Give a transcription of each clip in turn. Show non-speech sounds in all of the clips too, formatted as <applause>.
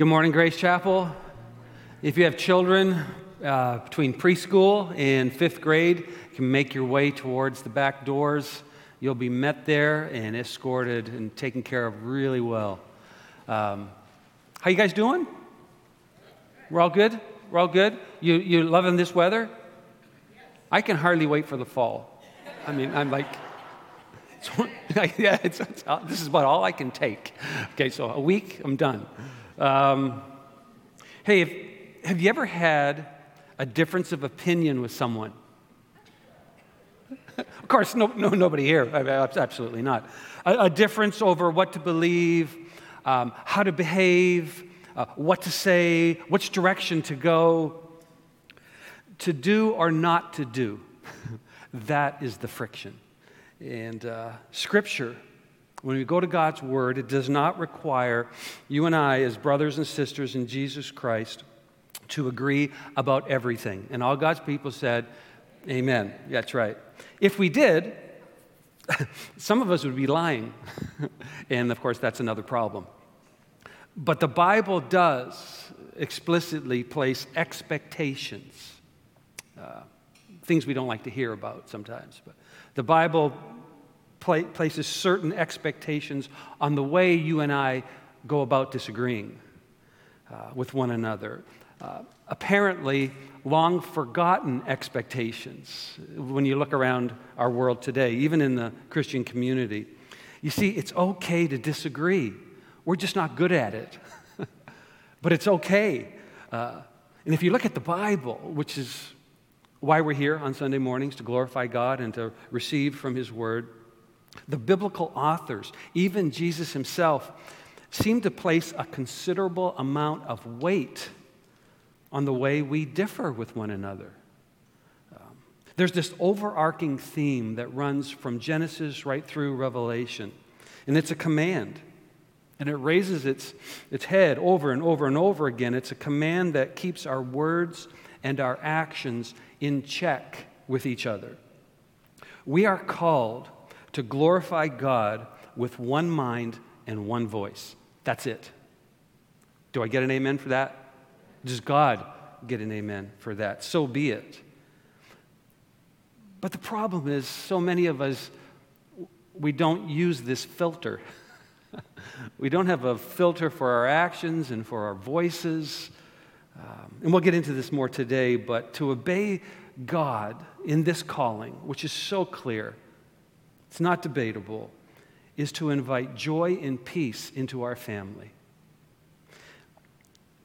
Good morning, Grace Chapel. If you have children uh, between preschool and fifth grade, you can make your way towards the back doors. You'll be met there and escorted and taken care of really well. Um, how you guys doing? We're all good. We're all good. You you loving this weather? I can hardly wait for the fall. I mean, I'm like. <laughs> yeah, it's, it's, this is about all I can take. Okay, so a week, I'm done. Um, hey, if, have you ever had a difference of opinion with someone? of course, no, no, nobody here. Absolutely not. A, a difference over what to believe, um, how to behave, uh, what to say, which direction to go, to do or not to do. <laughs> that is the friction. And uh, Scripture when we go to God's Word, it does not require you and I, as brothers and sisters in Jesus Christ, to agree about everything. And all God's people said, Amen. That's right. If we did, <laughs> some of us would be lying. <laughs> and of course, that's another problem. But the Bible does explicitly place expectations, uh, things we don't like to hear about sometimes. But the Bible places certain expectations on the way you and I go about disagreeing uh, with one another. Uh, apparently, long forgotten expectations when you look around our world today, even in the Christian community. You see, it's okay to disagree. We're just not good at it. <laughs> but it's okay. Uh, and if you look at the Bible, which is why we're here on Sunday mornings to glorify God and to receive from His Word, the biblical authors, even Jesus himself, seem to place a considerable amount of weight on the way we differ with one another. Um, there's this overarching theme that runs from Genesis right through Revelation, and it's a command. And it raises its, its head over and over and over again. It's a command that keeps our words and our actions in check with each other. We are called to glorify God with one mind and one voice. That's it. Do I get an amen for that? Does God get an amen for that? So be it. But the problem is, so many of us, we don't use this filter. <laughs> we don't have a filter for our actions and for our voices. Um, and we'll get into this more today, but to obey God in this calling, which is so clear, it's not debatable, is to invite joy and peace into our family.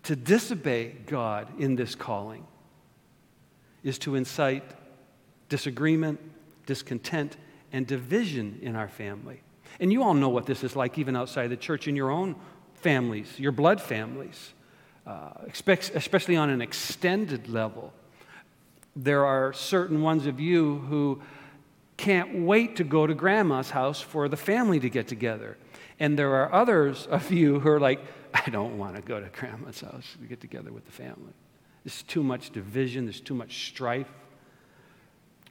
To disobey God in this calling is to incite disagreement, discontent, and division in our family. And you all know what this is like, even outside the church, in your own families, your blood families, uh, especially on an extended level. There are certain ones of you who can't wait to go to grandma's house for the family to get together. And there are others of you who are like, I don't want to go to grandma's house to get together with the family. There's too much division, there's too much strife.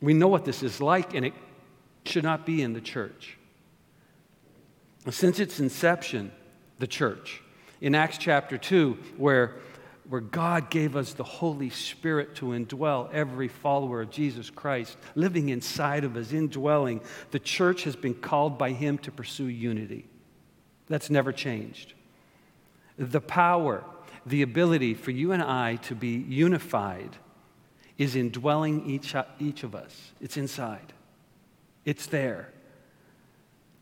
We know what this is like, and it should not be in the church. Since its inception, the church, in Acts chapter 2, where where God gave us the Holy Spirit to indwell every follower of Jesus Christ, living inside of us, indwelling, the church has been called by Him to pursue unity. That's never changed. The power, the ability for you and I to be unified is indwelling each, each of us. It's inside, it's there.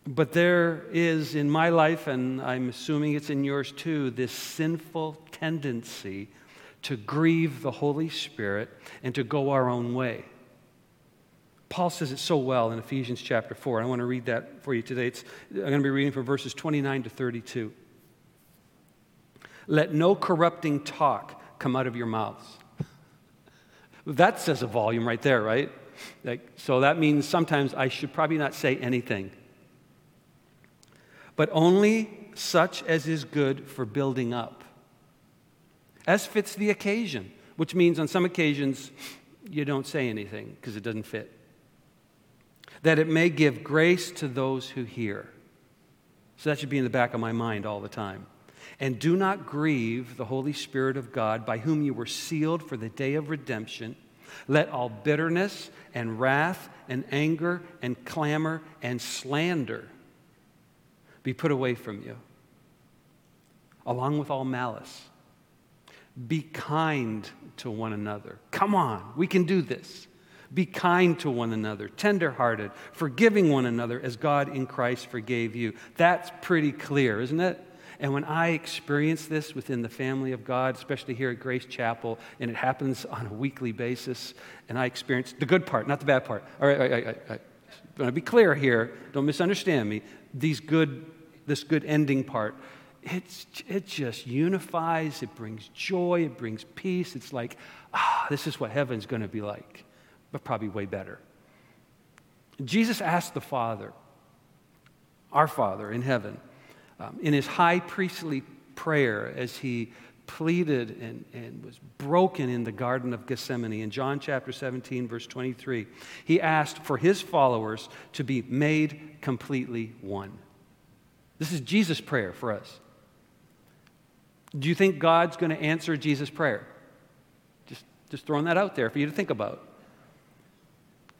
But there is in my life, and I'm assuming it's in yours too, this sinful tendency to grieve the Holy Spirit and to go our own way. Paul says it so well in Ephesians chapter 4. I want to read that for you today. It's, I'm going to be reading from verses 29 to 32. Let no corrupting talk come out of your mouths. <laughs> that says a volume right there, right? Like, so that means sometimes I should probably not say anything but only such as is good for building up, as fits the occasion, which means on some occasions you don't say anything because it doesn't fit. That it may give grace to those who hear. So that should be in the back of my mind all the time. And do not grieve the Holy Spirit of God, by whom you were sealed for the day of redemption. Let all bitterness and wrath and anger and clamor and slander be put away from you, along with all malice. Be kind to one another. Come on, we can do this. Be kind to one another, tenderhearted, forgiving one another as God in Christ forgave you. That's pretty clear, isn't it? And when I experience this within the family of God, especially here at Grace Chapel, and it happens on a weekly basis, and I experience the good part, not the bad part. All right, all right, all right, all right. I want to be clear here. Don't misunderstand me. These good, this good ending part, it's, it just unifies, it brings joy, it brings peace. It's like, ah, this is what heaven's going to be like but probably way better. Jesus asked the Father, our Father in heaven, um, in his high priestly prayer as he pleaded and, and was broken in the Garden of Gethsemane in John chapter 17, verse 23, he asked for his followers to be made completely one. This is Jesus' prayer for us. Do you think God's going to answer Jesus' prayer? Just, just throwing that out there for you to think about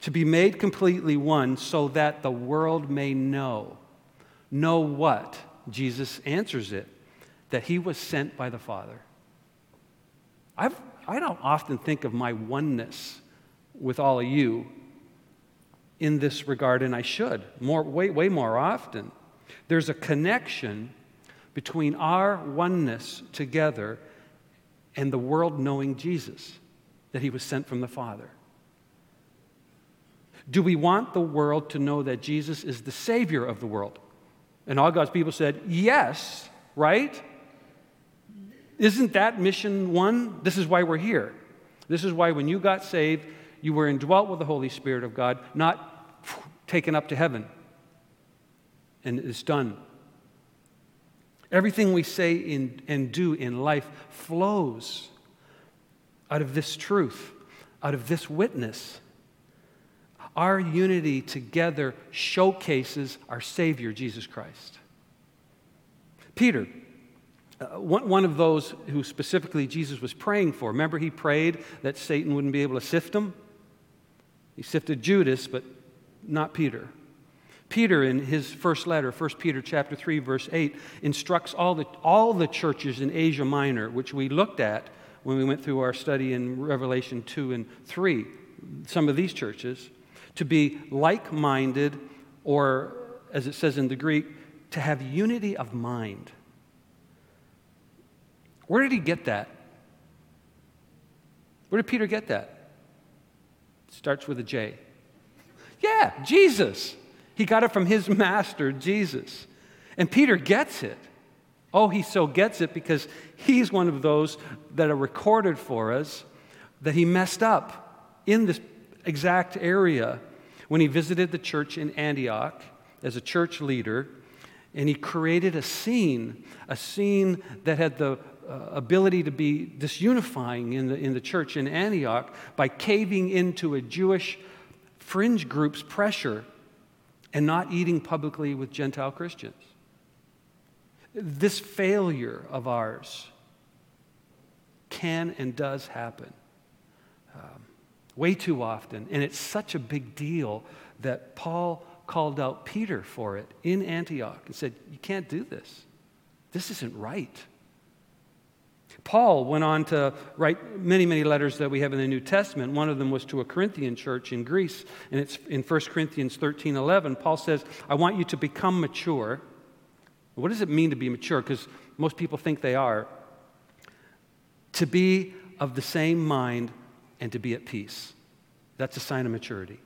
to be made completely one so that the world may know. Know what? Jesus answers it that he was sent by the Father. I've, I don't often think of my oneness with all of you in this regard, and I should, more, way, way more often. There's a connection between our oneness together and the world knowing Jesus, that he was sent from the Father. Do we want the world to know that Jesus is the Savior of the world? And all God's people said, Yes, right? Isn't that mission one? This is why we're here. This is why when you got saved, you were indwelt with the Holy Spirit of God, not taken up to heaven. And it's done. Everything we say in, and do in life flows out of this truth, out of this witness. Our unity together showcases our Savior, Jesus Christ. Peter, uh, one, one of those who specifically Jesus was praying for, remember he prayed that Satan wouldn't be able to sift him? He sifted Judas, but not Peter. Peter, in his first letter, 1 Peter chapter 3, verse 8, instructs all the, all the churches in Asia Minor, which we looked at when we went through our study in Revelation 2 and 3, some of these churches to be like minded, or as it says in the Greek, to have unity of mind. Where did he get that? Where did Peter get that? Starts with a J. Yeah, Jesus. He got it from his <laughs> master, Jesus. And Peter gets it. Oh, he so gets it because he's one of those that are recorded for us that he messed up in this exact area when he visited the church in Antioch as a church leader, and he created a scene, a scene that had the ability to be disunifying in the, in the church in Antioch by caving into a Jewish fringe group's pressure and not eating publicly with Gentile Christians. This failure of ours can and does happen. Um, way too often. And it's such a big deal that Paul called out Peter for it in Antioch and said, You can't do this. This isn't right. Paul went on to write many, many letters that we have in the New Testament. One of them was to a Corinthian church in Greece, and it's in 1 Corinthians 13 11. Paul says, I want you to become mature. What does it mean to be mature? Because most people think they are. To be of the same mind and to be at peace. That's a sign of maturity.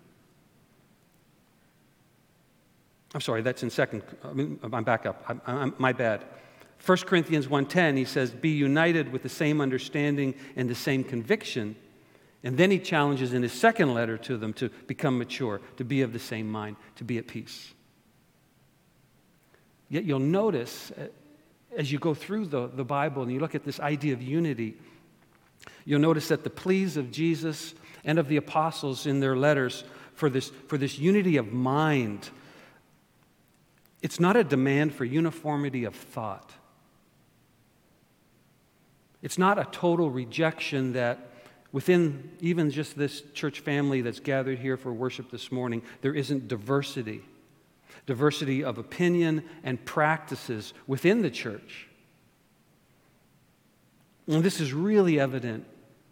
I'm sorry, that's in second. I mean, I'm back up. I'm, I'm, my bad. 1 Corinthians 1:10, he says, "Be united with the same understanding and the same conviction." And then he challenges in his second letter to them to become mature, to be of the same mind, to be at peace. Yet you'll notice uh, as you go through the, the Bible and you look at this idea of unity, You'll notice that the pleas of Jesus and of the apostles in their letters for this, for this unity of mind, it's not a demand for uniformity of thought. It's not a total rejection that within even just this church family that's gathered here for worship this morning, there isn't diversity. Diversity of opinion and practices within the church. And this is really evident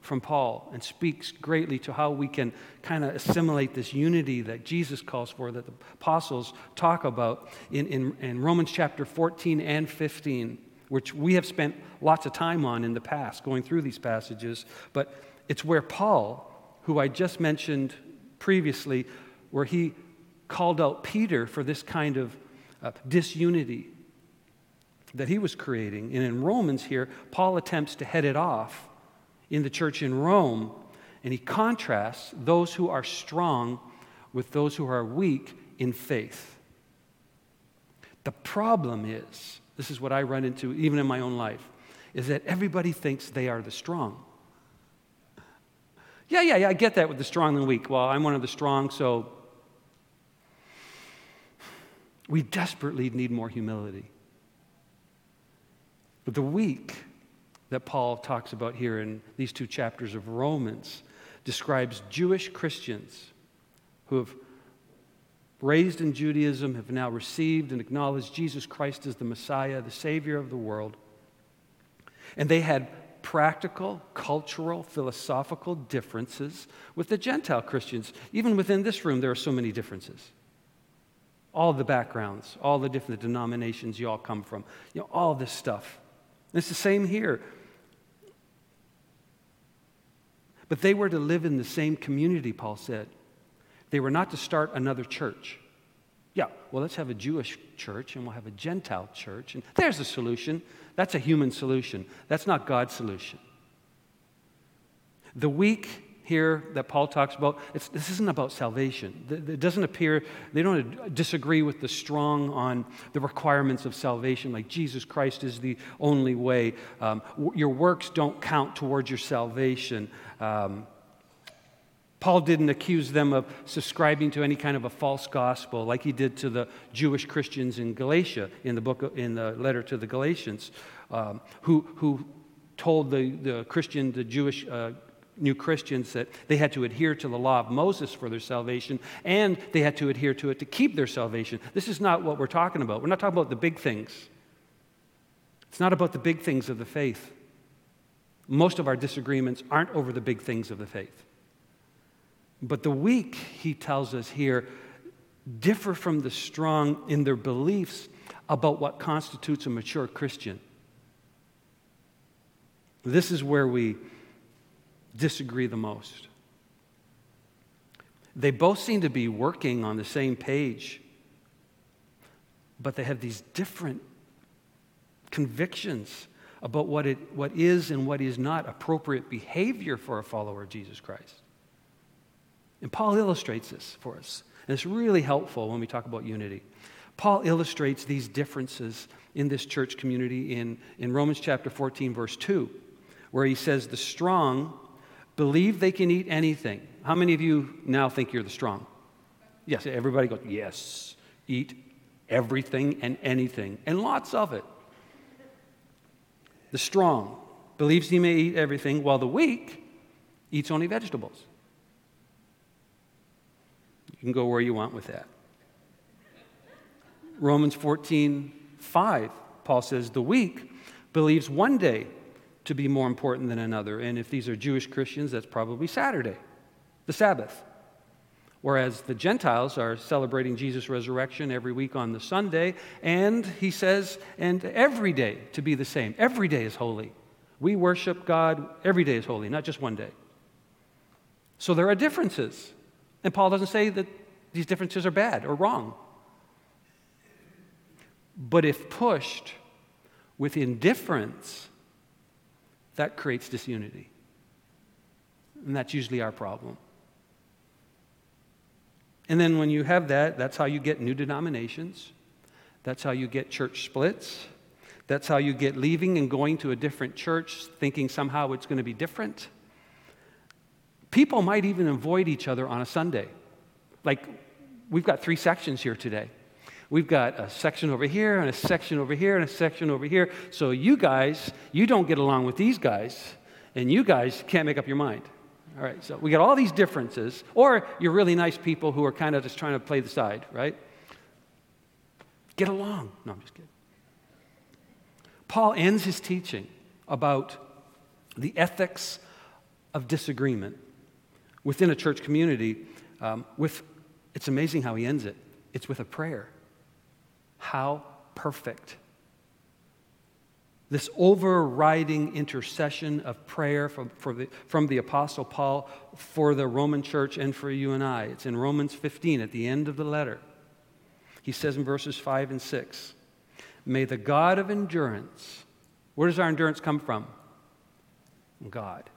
from Paul and speaks greatly to how we can kind of assimilate this unity that Jesus calls for, that the apostles talk about in, in, in, Romans chapter 14 and 15, which we have spent lots of time on in the past, going through these passages. But it's where Paul, who I just mentioned previously, where he called out Peter for this kind of uh, disunity that he was creating. And in Romans here, Paul attempts to head it off in the church in Rome, and he contrasts those who are strong with those who are weak in faith. The problem is, this is what I run into even in my own life, is that everybody thinks they are the strong. Yeah, yeah, yeah, I get that with the strong and weak. Well, I'm one of the strong, so we desperately need more humility. But the weak that Paul talks about here in these two chapters of Romans describes Jewish Christians who have raised in Judaism, have now received and acknowledged Jesus Christ as the Messiah, the Savior of the world. And they had practical, cultural, philosophical differences with the Gentile Christians. Even within this room, there are so many differences. All the backgrounds, all the different denominations you all come from, you know, all this stuff. It's the same here. But they were to live in the same community, Paul said. They were not to start another church. Yeah, well, let's have a Jewish church and we'll have a Gentile church. And there's a solution. That's a human solution. That's not God's solution. The weak here that Paul talks about, this isn't about salvation. It doesn't appear, they don't disagree with the strong on the requirements of salvation, like Jesus Christ is the only way. Um, your works don't count towards your salvation. Um, Paul didn't accuse them of subscribing to any kind of a false gospel like he did to the Jewish Christians in Galatia in the book in the letter to the Galatians, um, who who told the, the Christian, the Jewish uh, new Christians that they had to adhere to the law of Moses for their salvation, and they had to adhere to it to keep their salvation. This is not what we're talking about. We're not talking about the big things. It's not about the big things of the faith. Most of our disagreements aren't over the big things of the faith. But the weak, he tells us here, differ from the strong in their beliefs about what constitutes a mature Christian. This is where we disagree the most. They both seem to be working on the same page, but they have these different convictions about what, it, what is and what is not appropriate behavior for a follower of Jesus Christ. And Paul illustrates this for us. And it's really helpful when we talk about unity. Paul illustrates these differences in this church community in, in Romans chapter 14, verse 2, where he says, The strong believe they can eat anything. How many of you now think you're the strong? Yes, everybody goes, yes, eat everything and anything, and lots of it. The strong believes he may eat everything, while the weak eats only vegetables. Can go where you want with that. Romans 14, 5, Paul says, the weak believes one day to be more important than another. And if these are Jewish Christians, that's probably Saturday, the Sabbath. Whereas the Gentiles are celebrating Jesus' resurrection every week on the Sunday, and he says, and every day to be the same. Every day is holy. We worship God, every day is holy, not just one day. So there are differences. And Paul doesn't say that these differences are bad or wrong. But if pushed with indifference, that creates disunity. And that's usually our problem. And then when you have that, that's how you get new denominations. That's how you get church splits. That's how you get leaving and going to a different church thinking somehow it's going to be different. People might even avoid each other on a Sunday. Like, we've got three sections here today. We've got a section over here and a section over here and a section over here. So you guys, you don't get along with these guys, and you guys can't make up your mind. All right, so we got all these differences, or you're really nice people who are kind of just trying to play the side, right? Get along. No, I'm just kidding. Paul ends his teaching about the ethics of disagreement within a church community um, with, it's amazing how he ends it. It's with a prayer. How perfect. This overriding intercession of prayer from, the, from the Apostle Paul for the Roman church and for you and I. It's in Romans 15 at the end of the letter. He says in verses 5 and 6 May the God of endurance, where does our endurance come from? God.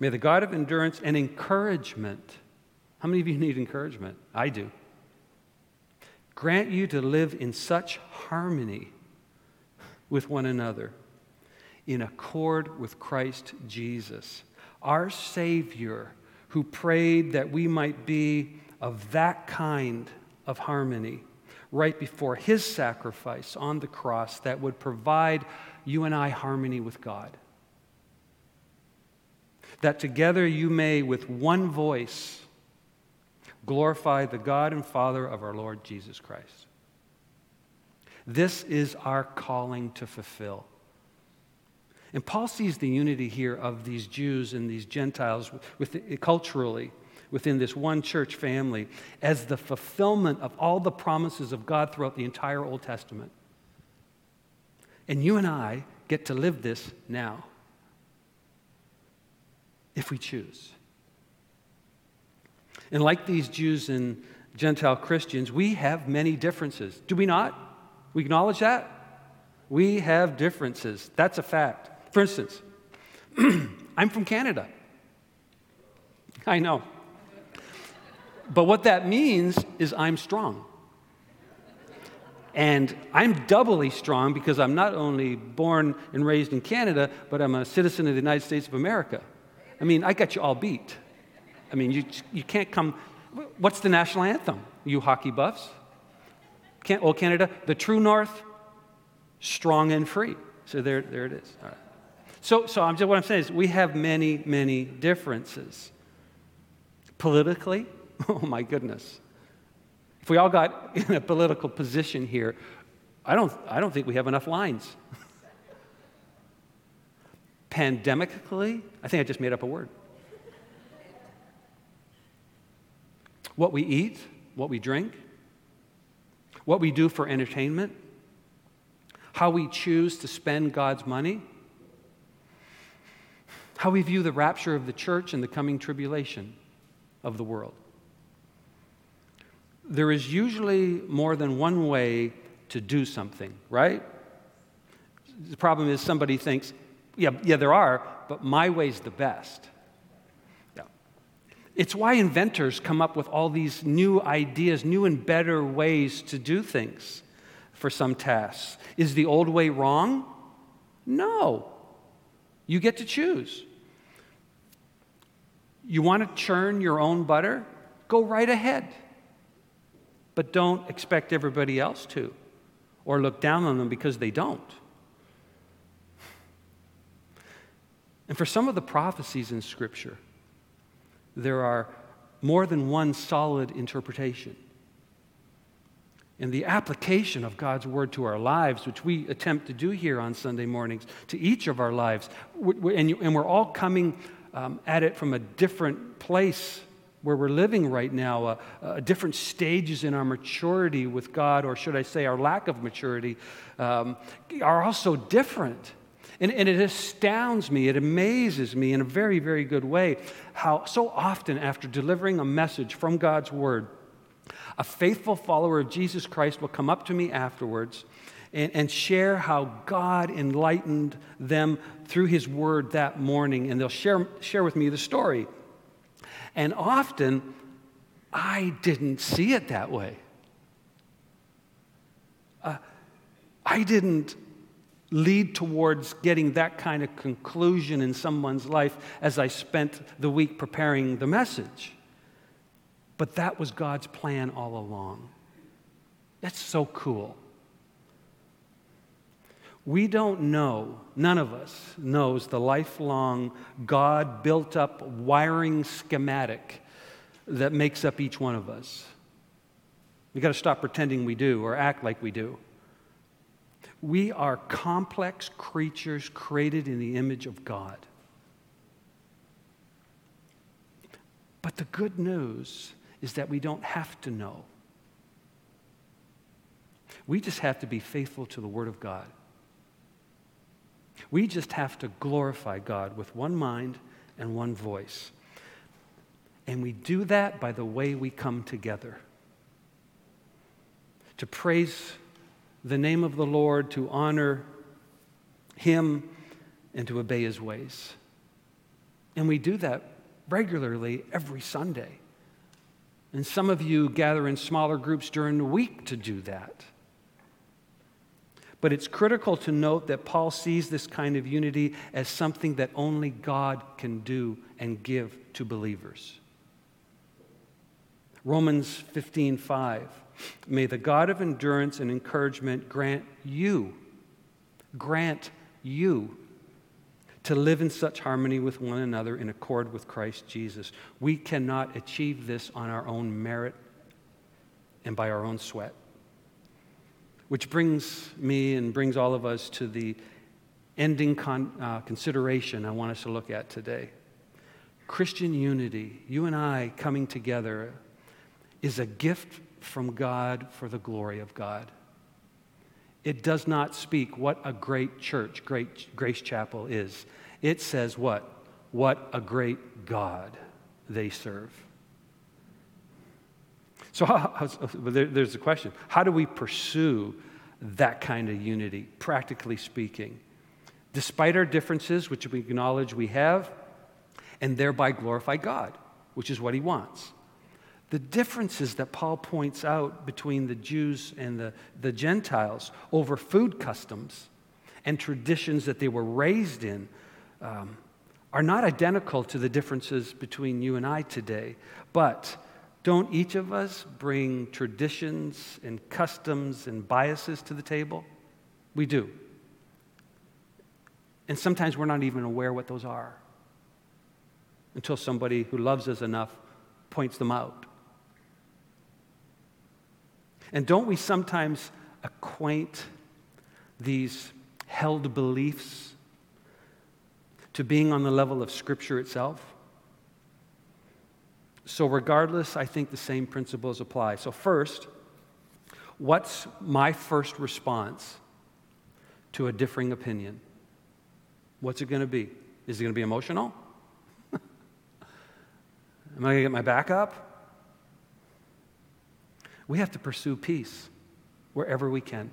May the God of endurance and encouragement, how many of you need encouragement? I do. Grant you to live in such harmony with one another, in accord with Christ Jesus, our Savior, who prayed that we might be of that kind of harmony right before his sacrifice on the cross that would provide you and I harmony with God. That together you may, with one voice, glorify the God and Father of our Lord Jesus Christ. This is our calling to fulfill. And Paul sees the unity here of these Jews and these Gentiles with, culturally within this one church family as the fulfillment of all the promises of God throughout the entire Old Testament. And you and I get to live this now if we choose. And like these Jews and Gentile Christians, we have many differences. Do we not? We acknowledge that? We have differences. That's a fact. For instance, <clears throat> I'm from Canada. I know. But what that means is I'm strong. And I'm doubly strong because I'm not only born and raised in Canada, but I'm a citizen of the United States of America. I mean, I got you all beat. I mean, you, you can't come. What's the national anthem? You hockey buffs? Can't, old Canada, the true north, strong and free. So there, there it is. All right. So, so I'm just, what I'm saying is we have many, many differences. Politically, <laughs> Oh my goodness. If we all got <laughs> in a political position here, I don't, I don't think we have enough lines. Pandemically, I think I just made up a word. What we eat, what we drink, what we do for entertainment, how we choose to spend God's money, how we view the rapture of the church and the coming tribulation of the world there is usually more than one way to do something, right? The problem is somebody thinks, yeah, yeah, there are, but my way's the best. Yeah. It's why inventors come up with all these new ideas, new and better ways to do things for some tasks. Is the old way wrong? No. You get to choose. You want to churn your own butter? Go right ahead but don't expect everybody else to or look down on them because they don't. And for some of the prophecies in Scripture, there are more than one solid interpretation. And the application of God's Word to our lives, which we attempt to do here on Sunday mornings, to each of our lives, and we're all coming um, at it from a different place where we're living right now, uh, uh, different stages in our maturity with God, or should I say our lack of maturity, um, are also different. And, and, it astounds me, it amazes me in a very, very good way how so often after delivering a message from God's Word, a faithful follower of Jesus Christ will come up to me afterwards and, and share how God enlightened them through His Word that morning. And they'll share, share with me the story and often, I didn't see it that way. Uh, I didn't lead towards getting that kind of conclusion in someone's life as I spent the week preparing the message. But that was God's plan all along. That's so cool. We don't know, none of us knows the lifelong God built up wiring schematic that makes up each one of us. We've got to stop pretending we do or act like we do. We are complex creatures created in the image of God. But the good news is that we don't have to know. We just have to be faithful to the Word of God. We just have to glorify God with one mind and one voice. And we do that by the way we come together to praise the name of the Lord, to honor Him, and to obey His ways. And we do that regularly every Sunday. And some of you gather in smaller groups during the week to do that. But it's critical to note that Paul sees this kind of unity as something that only God can do and give to believers. Romans 15:5 May the God of endurance and encouragement grant you grant you to live in such harmony with one another in accord with Christ Jesus. We cannot achieve this on our own merit and by our own sweat. Which brings me and brings all of us to the ending con, uh, consideration I want us to look at today. Christian unity, you and I coming together, is a gift from God for the glory of God. It does not speak what a great church, great Grace Chapel is. It says what? What a great God they serve. So there's a question how do we pursue that kind of unity, practically speaking? Despite our differences, which we acknowledge we have, and thereby glorify God, which is what he wants. The differences that Paul points out between the Jews and the, the Gentiles over food customs and traditions that they were raised in um, are not identical to the differences between you and I today, but don't each of us bring traditions and customs and biases to the table? We do. And sometimes we're not even aware what those are until somebody who loves us enough points them out. And don't we sometimes acquaint these held beliefs to being on the level of Scripture itself? So, regardless, I think the same principles apply. So, first, what's my first response to a differing opinion? What's it going to be? Is it going to be emotional? <laughs> Am I going to get my back up? We have to pursue peace wherever we can.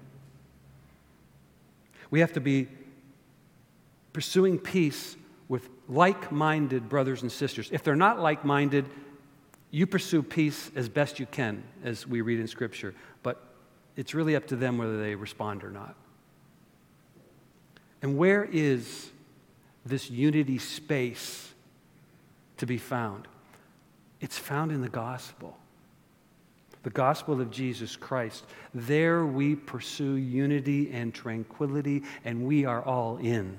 We have to be pursuing peace with like minded brothers and sisters. If they're not like minded, you pursue peace as best you can, as we read in Scripture, but it's really up to them whether they respond or not. And where is this unity space to be found? It's found in the gospel. The gospel of Jesus Christ. There we pursue unity and tranquility, and we are all in.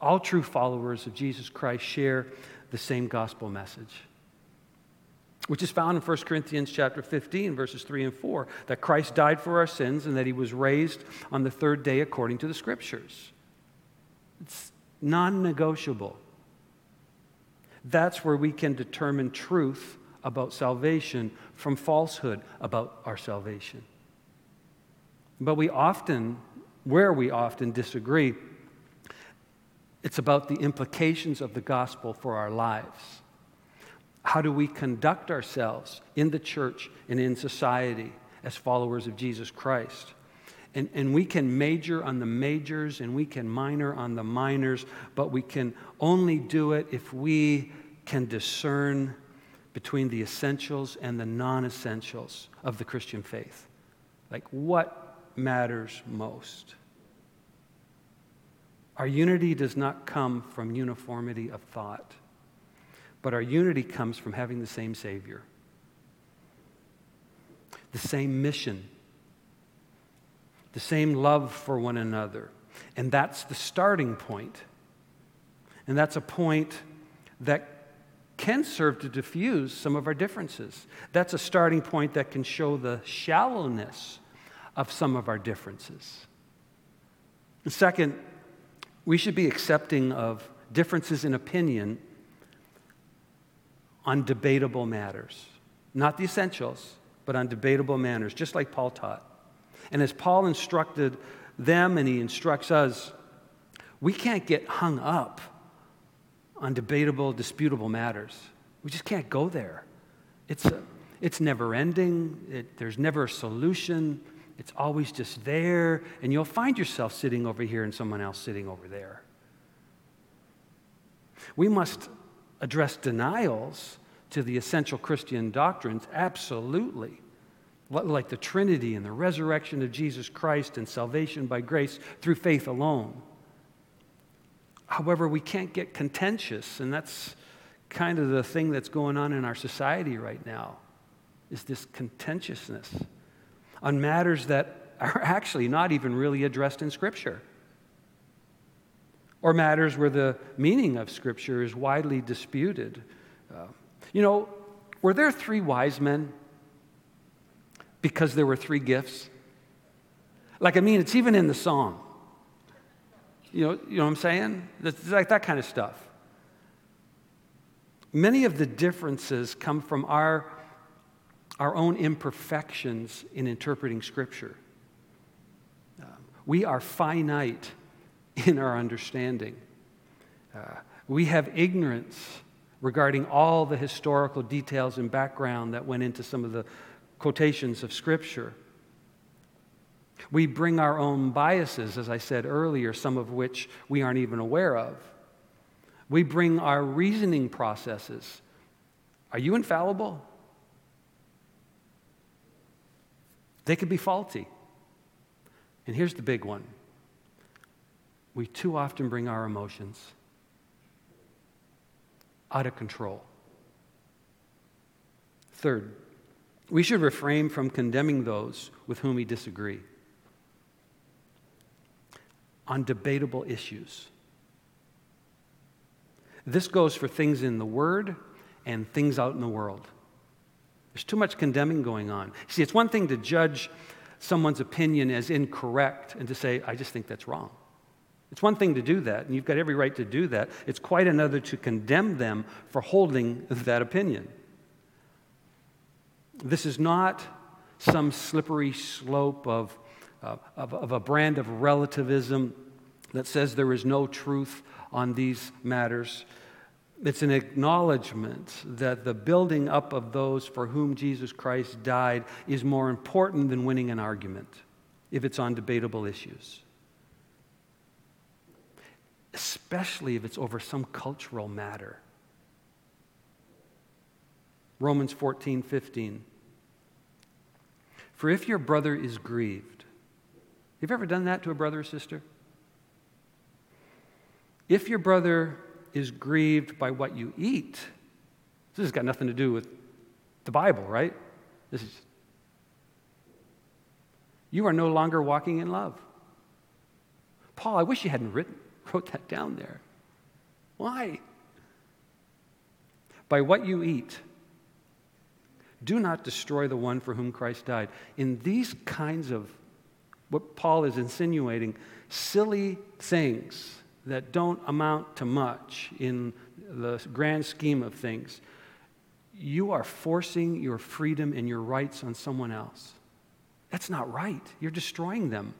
All true followers of Jesus Christ share the same gospel message which is found in 1 Corinthians chapter 15 verses 3 and 4 that Christ died for our sins and that he was raised on the third day according to the scriptures. It's non-negotiable. That's where we can determine truth about salvation from falsehood about our salvation. But we often where we often disagree it's about the implications of the gospel for our lives. How do we conduct ourselves in the church and in society as followers of Jesus Christ? And, and we can major on the majors and we can minor on the minors, but we can only do it if we can discern between the essentials and the non essentials of the Christian faith. Like, what matters most? Our unity does not come from uniformity of thought. But our unity comes from having the same Savior. the same mission, the same love for one another. And that's the starting point. And that's a point that can serve to diffuse some of our differences. That's a starting point that can show the shallowness of some of our differences. And second, we should be accepting of differences in opinion on debatable matters. Not the essentials, but on debatable matters, just like Paul taught. And as Paul instructed them and he instructs us, we can't get hung up on debatable, disputable matters. We just can't go there. It's, a, it's never ending, it, there's never a solution. It's always just there, and you'll find yourself sitting over here and someone else sitting over there. We must address denials to the essential Christian doctrines, absolutely. Like the Trinity and the resurrection of Jesus Christ and salvation by grace through faith alone. However, we can't get contentious, and that's kind of the thing that's going on in our society right now, is this contentiousness on matters that are <laughs> actually not even really addressed in Scripture or matters where the meaning of Scripture is widely disputed. Uh, you know, were there three wise men because there were three gifts? Like, I mean, it's even in the song. You know, you know what I'm saying? It's like that kind of stuff. Many of the differences come from our, our own imperfections in interpreting Scripture. Uh, we are finite <laughs> in our understanding. Uh, we have ignorance regarding all the historical details and background that went into some of the quotations of Scripture. We bring our own biases, as I said earlier, some of which we aren't even aware of. We bring our reasoning processes. Are you infallible? They could be faulty. And here's the big one we too often bring our emotions out of control. Third, we should refrain from condemning those with whom we disagree on debatable issues. This goes for things in the Word and things out in the world. There's too much condemning going on. See, it's one thing to judge someone's opinion as incorrect and to say, I just think that's wrong. It's one thing to do that, and you've got every right to do that. It's quite another to condemn them for holding that opinion. This is not some slippery slope of, of, of, a brand of relativism that says there is no truth on these matters. It's an acknowledgement that the building up of those for whom Jesus Christ died is more important than winning an argument if it's on debatable issues especially if it's over some cultural matter. Romans 14, 15. For if your brother is grieved, have you ever done that to a brother or sister? If your brother is grieved by what you eat, this has got nothing to do with the Bible, right? This is you are no longer walking in love. Paul, I wish you hadn't written <laughs> wrote that down there. Why? By what you eat, do not destroy the one for whom Christ died. In these kinds of what Paul is insinuating, silly things that don't amount to much in the grand scheme of things, you are forcing your freedom and your rights on someone else. That's not right. You're destroying them.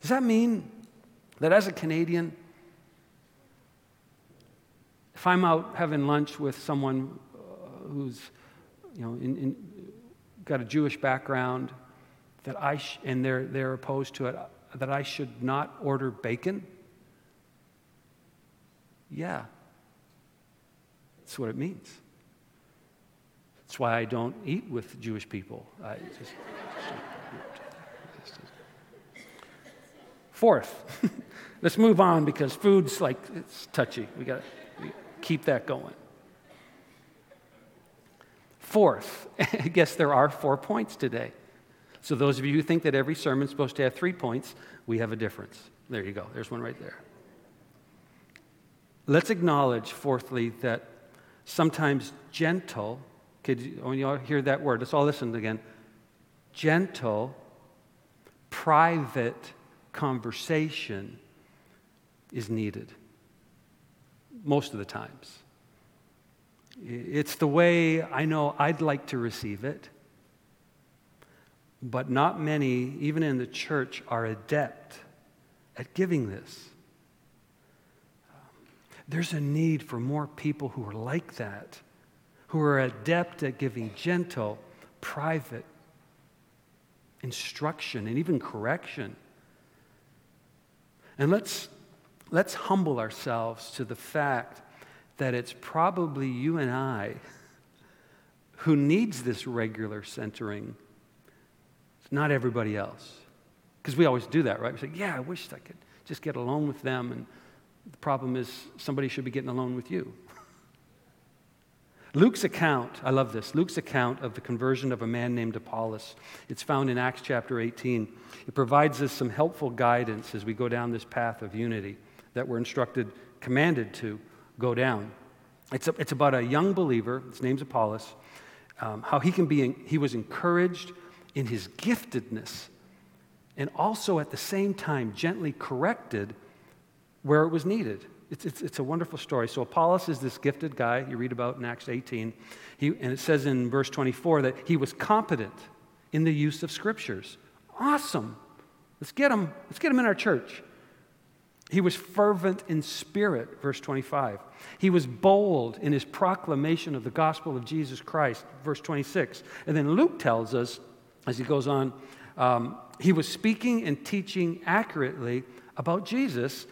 Does that mean that as a Canadian, if I'm out having lunch with someone uh, who's, you know, in, in, got a Jewish background, that I sh- and they're, they're opposed to it, that I should not order bacon? Yeah. That's what it means. That's why I don't eat with Jewish people. I just, Fourth, <laughs> let's move on because food's like, it's touchy. We got to keep that going. Fourth, <laughs> I guess there are four points today. So, those of you who think that every sermon is supposed to have three points, we have a difference. There you go. There's one right there. Let's acknowledge, fourthly, that sometimes gentle, okay, when you oh, all hear that word, let's all listen again. Gentle, private conversation is needed most of the times. It's the way I know I'd like to receive it, but not many, even in the church, are adept at giving this. There's a need for more people who are like that, who are adept at giving gentle, private instruction and even correction. And let's, let's humble ourselves to the fact that it's probably you and I who needs this regular centering. It's not everybody else. Because we always do that, right? We say, yeah, I wish I could just get alone with them. And the problem is somebody should be getting alone with you. <laughs> Luke's account, I love this. Luke's account of the conversion of a man named Apollos. It's found in Acts chapter 18. It provides us some helpful guidance as we go down this path of unity that we're instructed, commanded to go down. It's, a, it's about a young believer, his name's Apollos, um, how he can be, he was encouraged in his giftedness and also at the same time gently corrected where it was needed. It's, it's, it's, a wonderful story. So, Apollos is this gifted guy you read about in Acts 18. He, and it says in verse 24 that he was competent in the use of scriptures. Awesome. Let's get him, let's get him in our church. He was fervent in spirit, verse 25. He was bold in his proclamation of the gospel of Jesus Christ, verse 26. And then Luke tells us, as he goes on, um, he was speaking and teaching accurately about Jesus,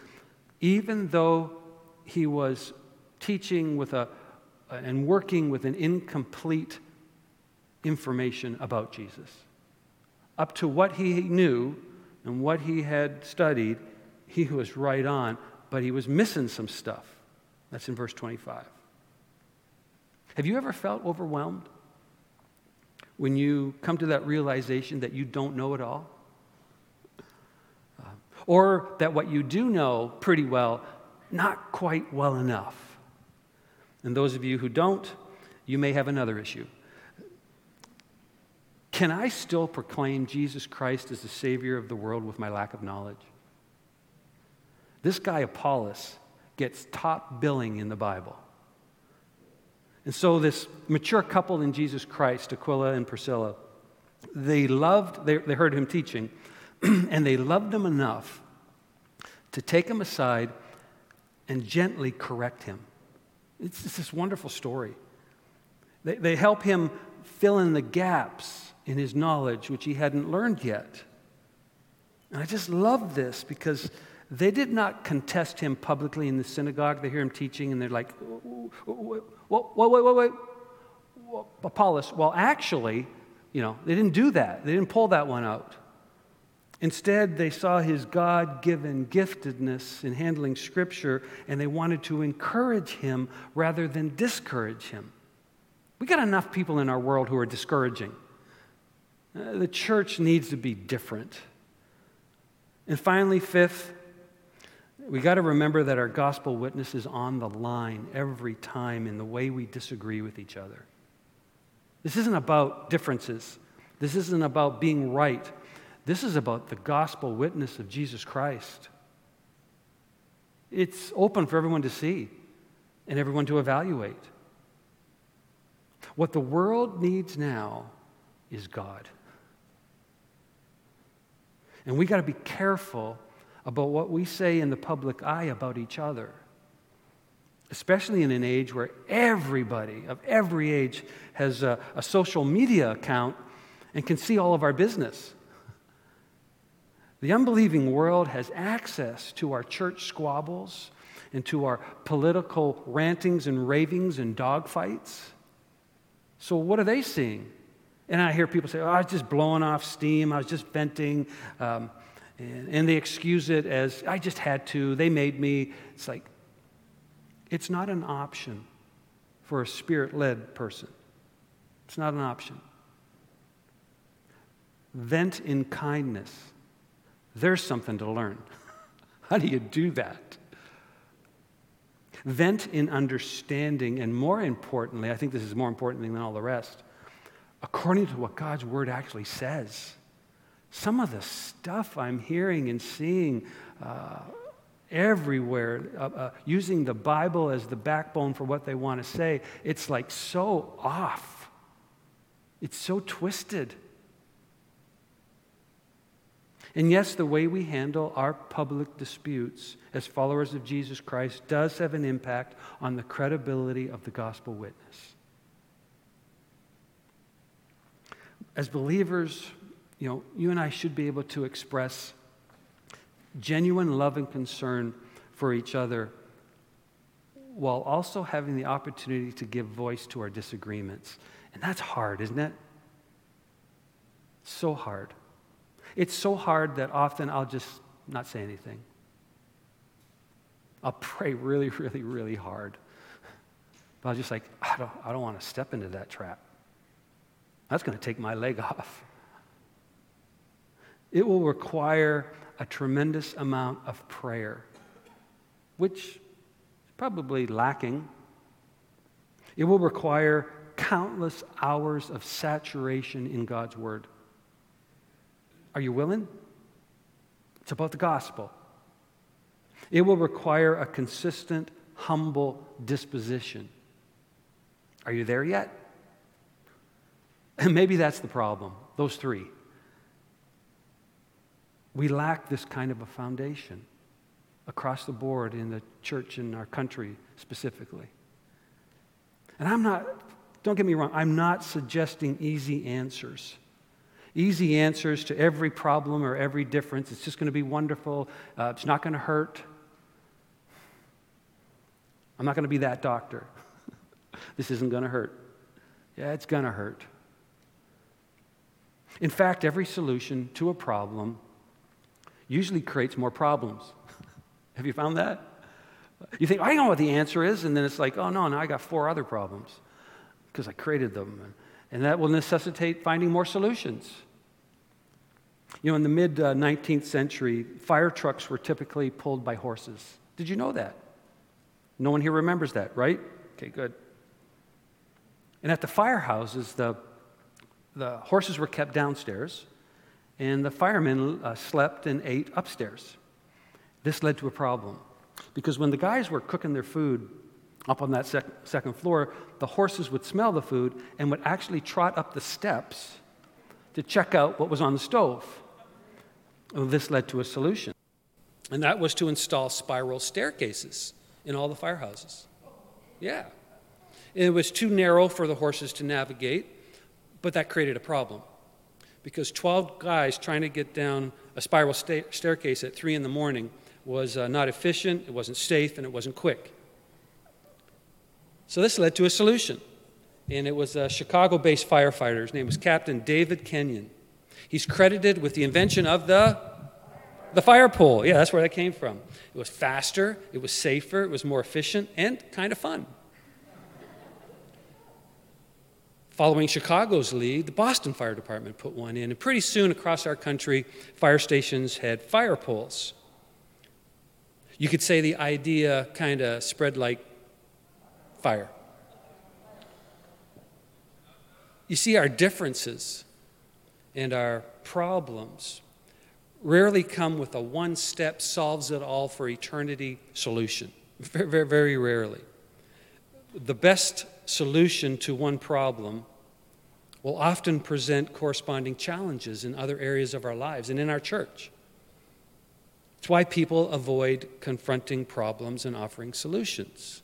even though he was teaching with a, and working with an incomplete information about Jesus. Up to what he knew and what he had studied, he was right on, but he was missing some stuff. That's in verse 25. Have you ever felt overwhelmed when you come to that realization that you don't know it all? Uh, or that what you do know pretty well, not quite well enough? And those of you who don't, you may have another issue. Can I still proclaim Jesus Christ as the Savior of the world with my lack of knowledge? This guy, Apollos, gets top billing in the Bible. And so, this mature couple in Jesus Christ, Aquila and Priscilla, they loved, they, they heard him teaching, <clears throat> and they loved him enough to take him aside and gently correct him. It's, it's this wonderful story. They, they help him fill in the gaps in his knowledge, which he hadn't learned yet. And I just love this because they did not contest him publicly in the synagogue. They hear him teaching and they're like, wait, wait, wait, wait, Apollos. Well, actually, you know, they didn't do that. They didn't pull that one out. Instead, they saw his God given giftedness in handling Scripture and they wanted to encourage him rather than discourage him. We got enough people in our world who are discouraging. Uh, the church needs to be different. And finally, fifth, we got to remember that our gospel witness is on the line every time in the way we disagree with each other. This isn't about differences. This isn't about being right. This is about the gospel witness of Jesus Christ. It's open for everyone to see and everyone to evaluate. What the world needs now is God. And we got to be careful about what we say in the public eye about each other, especially in an age where everybody of every age has a, a social media account and can see all of our business. The unbelieving world has access to our church squabbles and to our political rantings and ravings and dogfights. So, what are they seeing? And I hear people say, oh, I was just blowing off steam, I was just venting. Um, and, and they excuse it as, I just had to, they made me. It's like, it's not an option for a spirit led person. It's not an option. Vent in kindness. There's something to learn. <laughs> How do you do that? Vent in understanding, and more importantly, I think this is more important than all the rest, according to what God's word actually says. Some of the stuff I'm hearing and seeing uh, everywhere, uh, uh, using the Bible as the backbone for what they want to say, it's like so off. It's so twisted. And yes, the way we handle our public disputes as followers of Jesus Christ does have an impact on the credibility of the gospel witness. As believers, you know, you and I should be able to express genuine love and concern for each other while also having the opportunity to give voice to our disagreements. And that's hard, isn't it? So hard. It's so hard that often I'll just not say anything. I'll pray really, <laughs> really, really hard. But I'll just like, I don't, I don't want to step into that trap. That's going to take my leg <laughs> off. It will require a tremendous amount of prayer, which is probably lacking. It will require countless hours of saturation in God's Word. Are you willing? It's about the gospel. It will require a consistent, humble disposition. Are you there yet? And <laughs> maybe that's the problem, those three. We lack this kind of a foundation across the board in the church in our country specifically. And I'm not, don't get me wrong, I'm not suggesting easy answers easy answers to every problem or every difference. It's just going to be wonderful. Uh, it's not going to hurt. I'm not going to be that doctor. <laughs> this isn't going to hurt. Yeah, it's going to hurt. In fact, every solution to a problem usually creates more problems. <laughs> Have you found that? You think, I know what the answer is, and then it's like, oh no, now I got four other problems because I created them. And that will necessitate finding more solutions. You know, in the mid uh, 19th century, fire trucks were typically pulled by horses. Did you know that? No one here remembers that, right? Okay, good. And at the firehouses, the, the horses were kept downstairs, and the firemen uh, slept and ate upstairs. This led to a problem because when the guys were cooking their food up on that sec- second floor, the horses would smell the food and would actually trot up the steps to check out what was on the stove. Well, this led to a solution, and that was to install spiral staircases in all the firehouses. Yeah. It was too narrow for the horses to navigate, but that created a problem because 12 guys trying to get down a spiral sta- staircase at 3 in the morning was uh, not efficient, it wasn't safe, and it wasn't quick. So this led to a solution. And it was a Chicago based firefighter. His name was Captain David Kenyon. He's credited with the invention of the, the fire pole. Yeah, that's where that came from. It was faster, it was safer, it was more efficient, and kind of fun. Following Chicago's lead, the Boston Fire Department put one in, and pretty soon across our country, fire stations had fire poles. You could say the idea kind of spread like fire. You see, our differences and our problems rarely come with a one step solves it all for eternity solution. Very, very, very rarely. The best solution to one problem will often present corresponding challenges in other areas of our lives and in our church. It's why people avoid confronting problems and offering solutions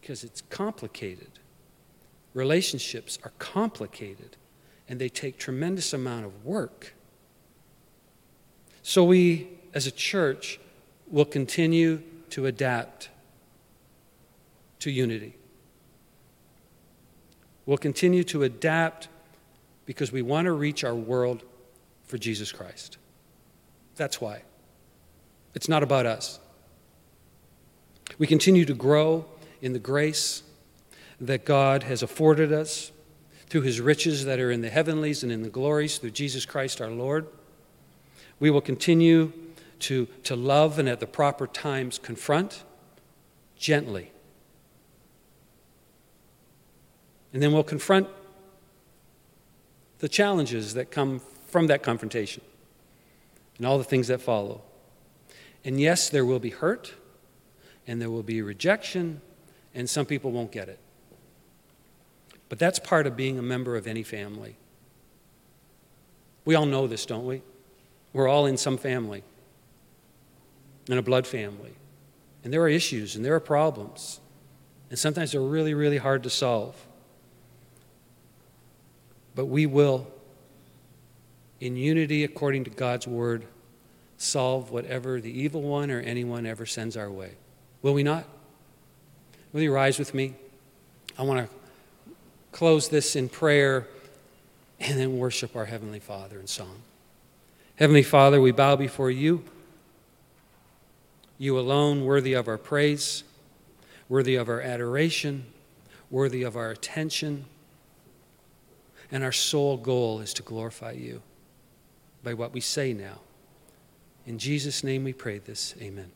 because it's complicated. Relationships are complicated and they take tremendous amount of work. So we as a church will continue to adapt to unity. We'll continue to adapt because we want to reach our world for Jesus Christ. That's why. It's not about us. We continue to grow in the grace that God has afforded us through his riches that are in the heavenlies and in the glories through Jesus Christ our Lord. We will continue to, to love and at the proper times confront gently. And then we'll confront the challenges that come from that confrontation and all the things that follow. And yes, there will be hurt, and there will be rejection, and some people won't get it. But that's part of being a member of any family. We all know this, don't we? We're all in some family, in a blood family. And there are issues and there are problems. And sometimes they're really, really hard to solve. But we will, in unity according to God's word, solve whatever the evil one or anyone ever sends our way. Will we not? Will you rise with me? I want to close this in prayer and then worship our Heavenly Father in song. Heavenly Father, we bow before you. You alone, worthy of our praise, worthy of our adoration, worthy of our attention. And our sole goal is to glorify you by what we say now. In Jesus' name we pray this. Amen.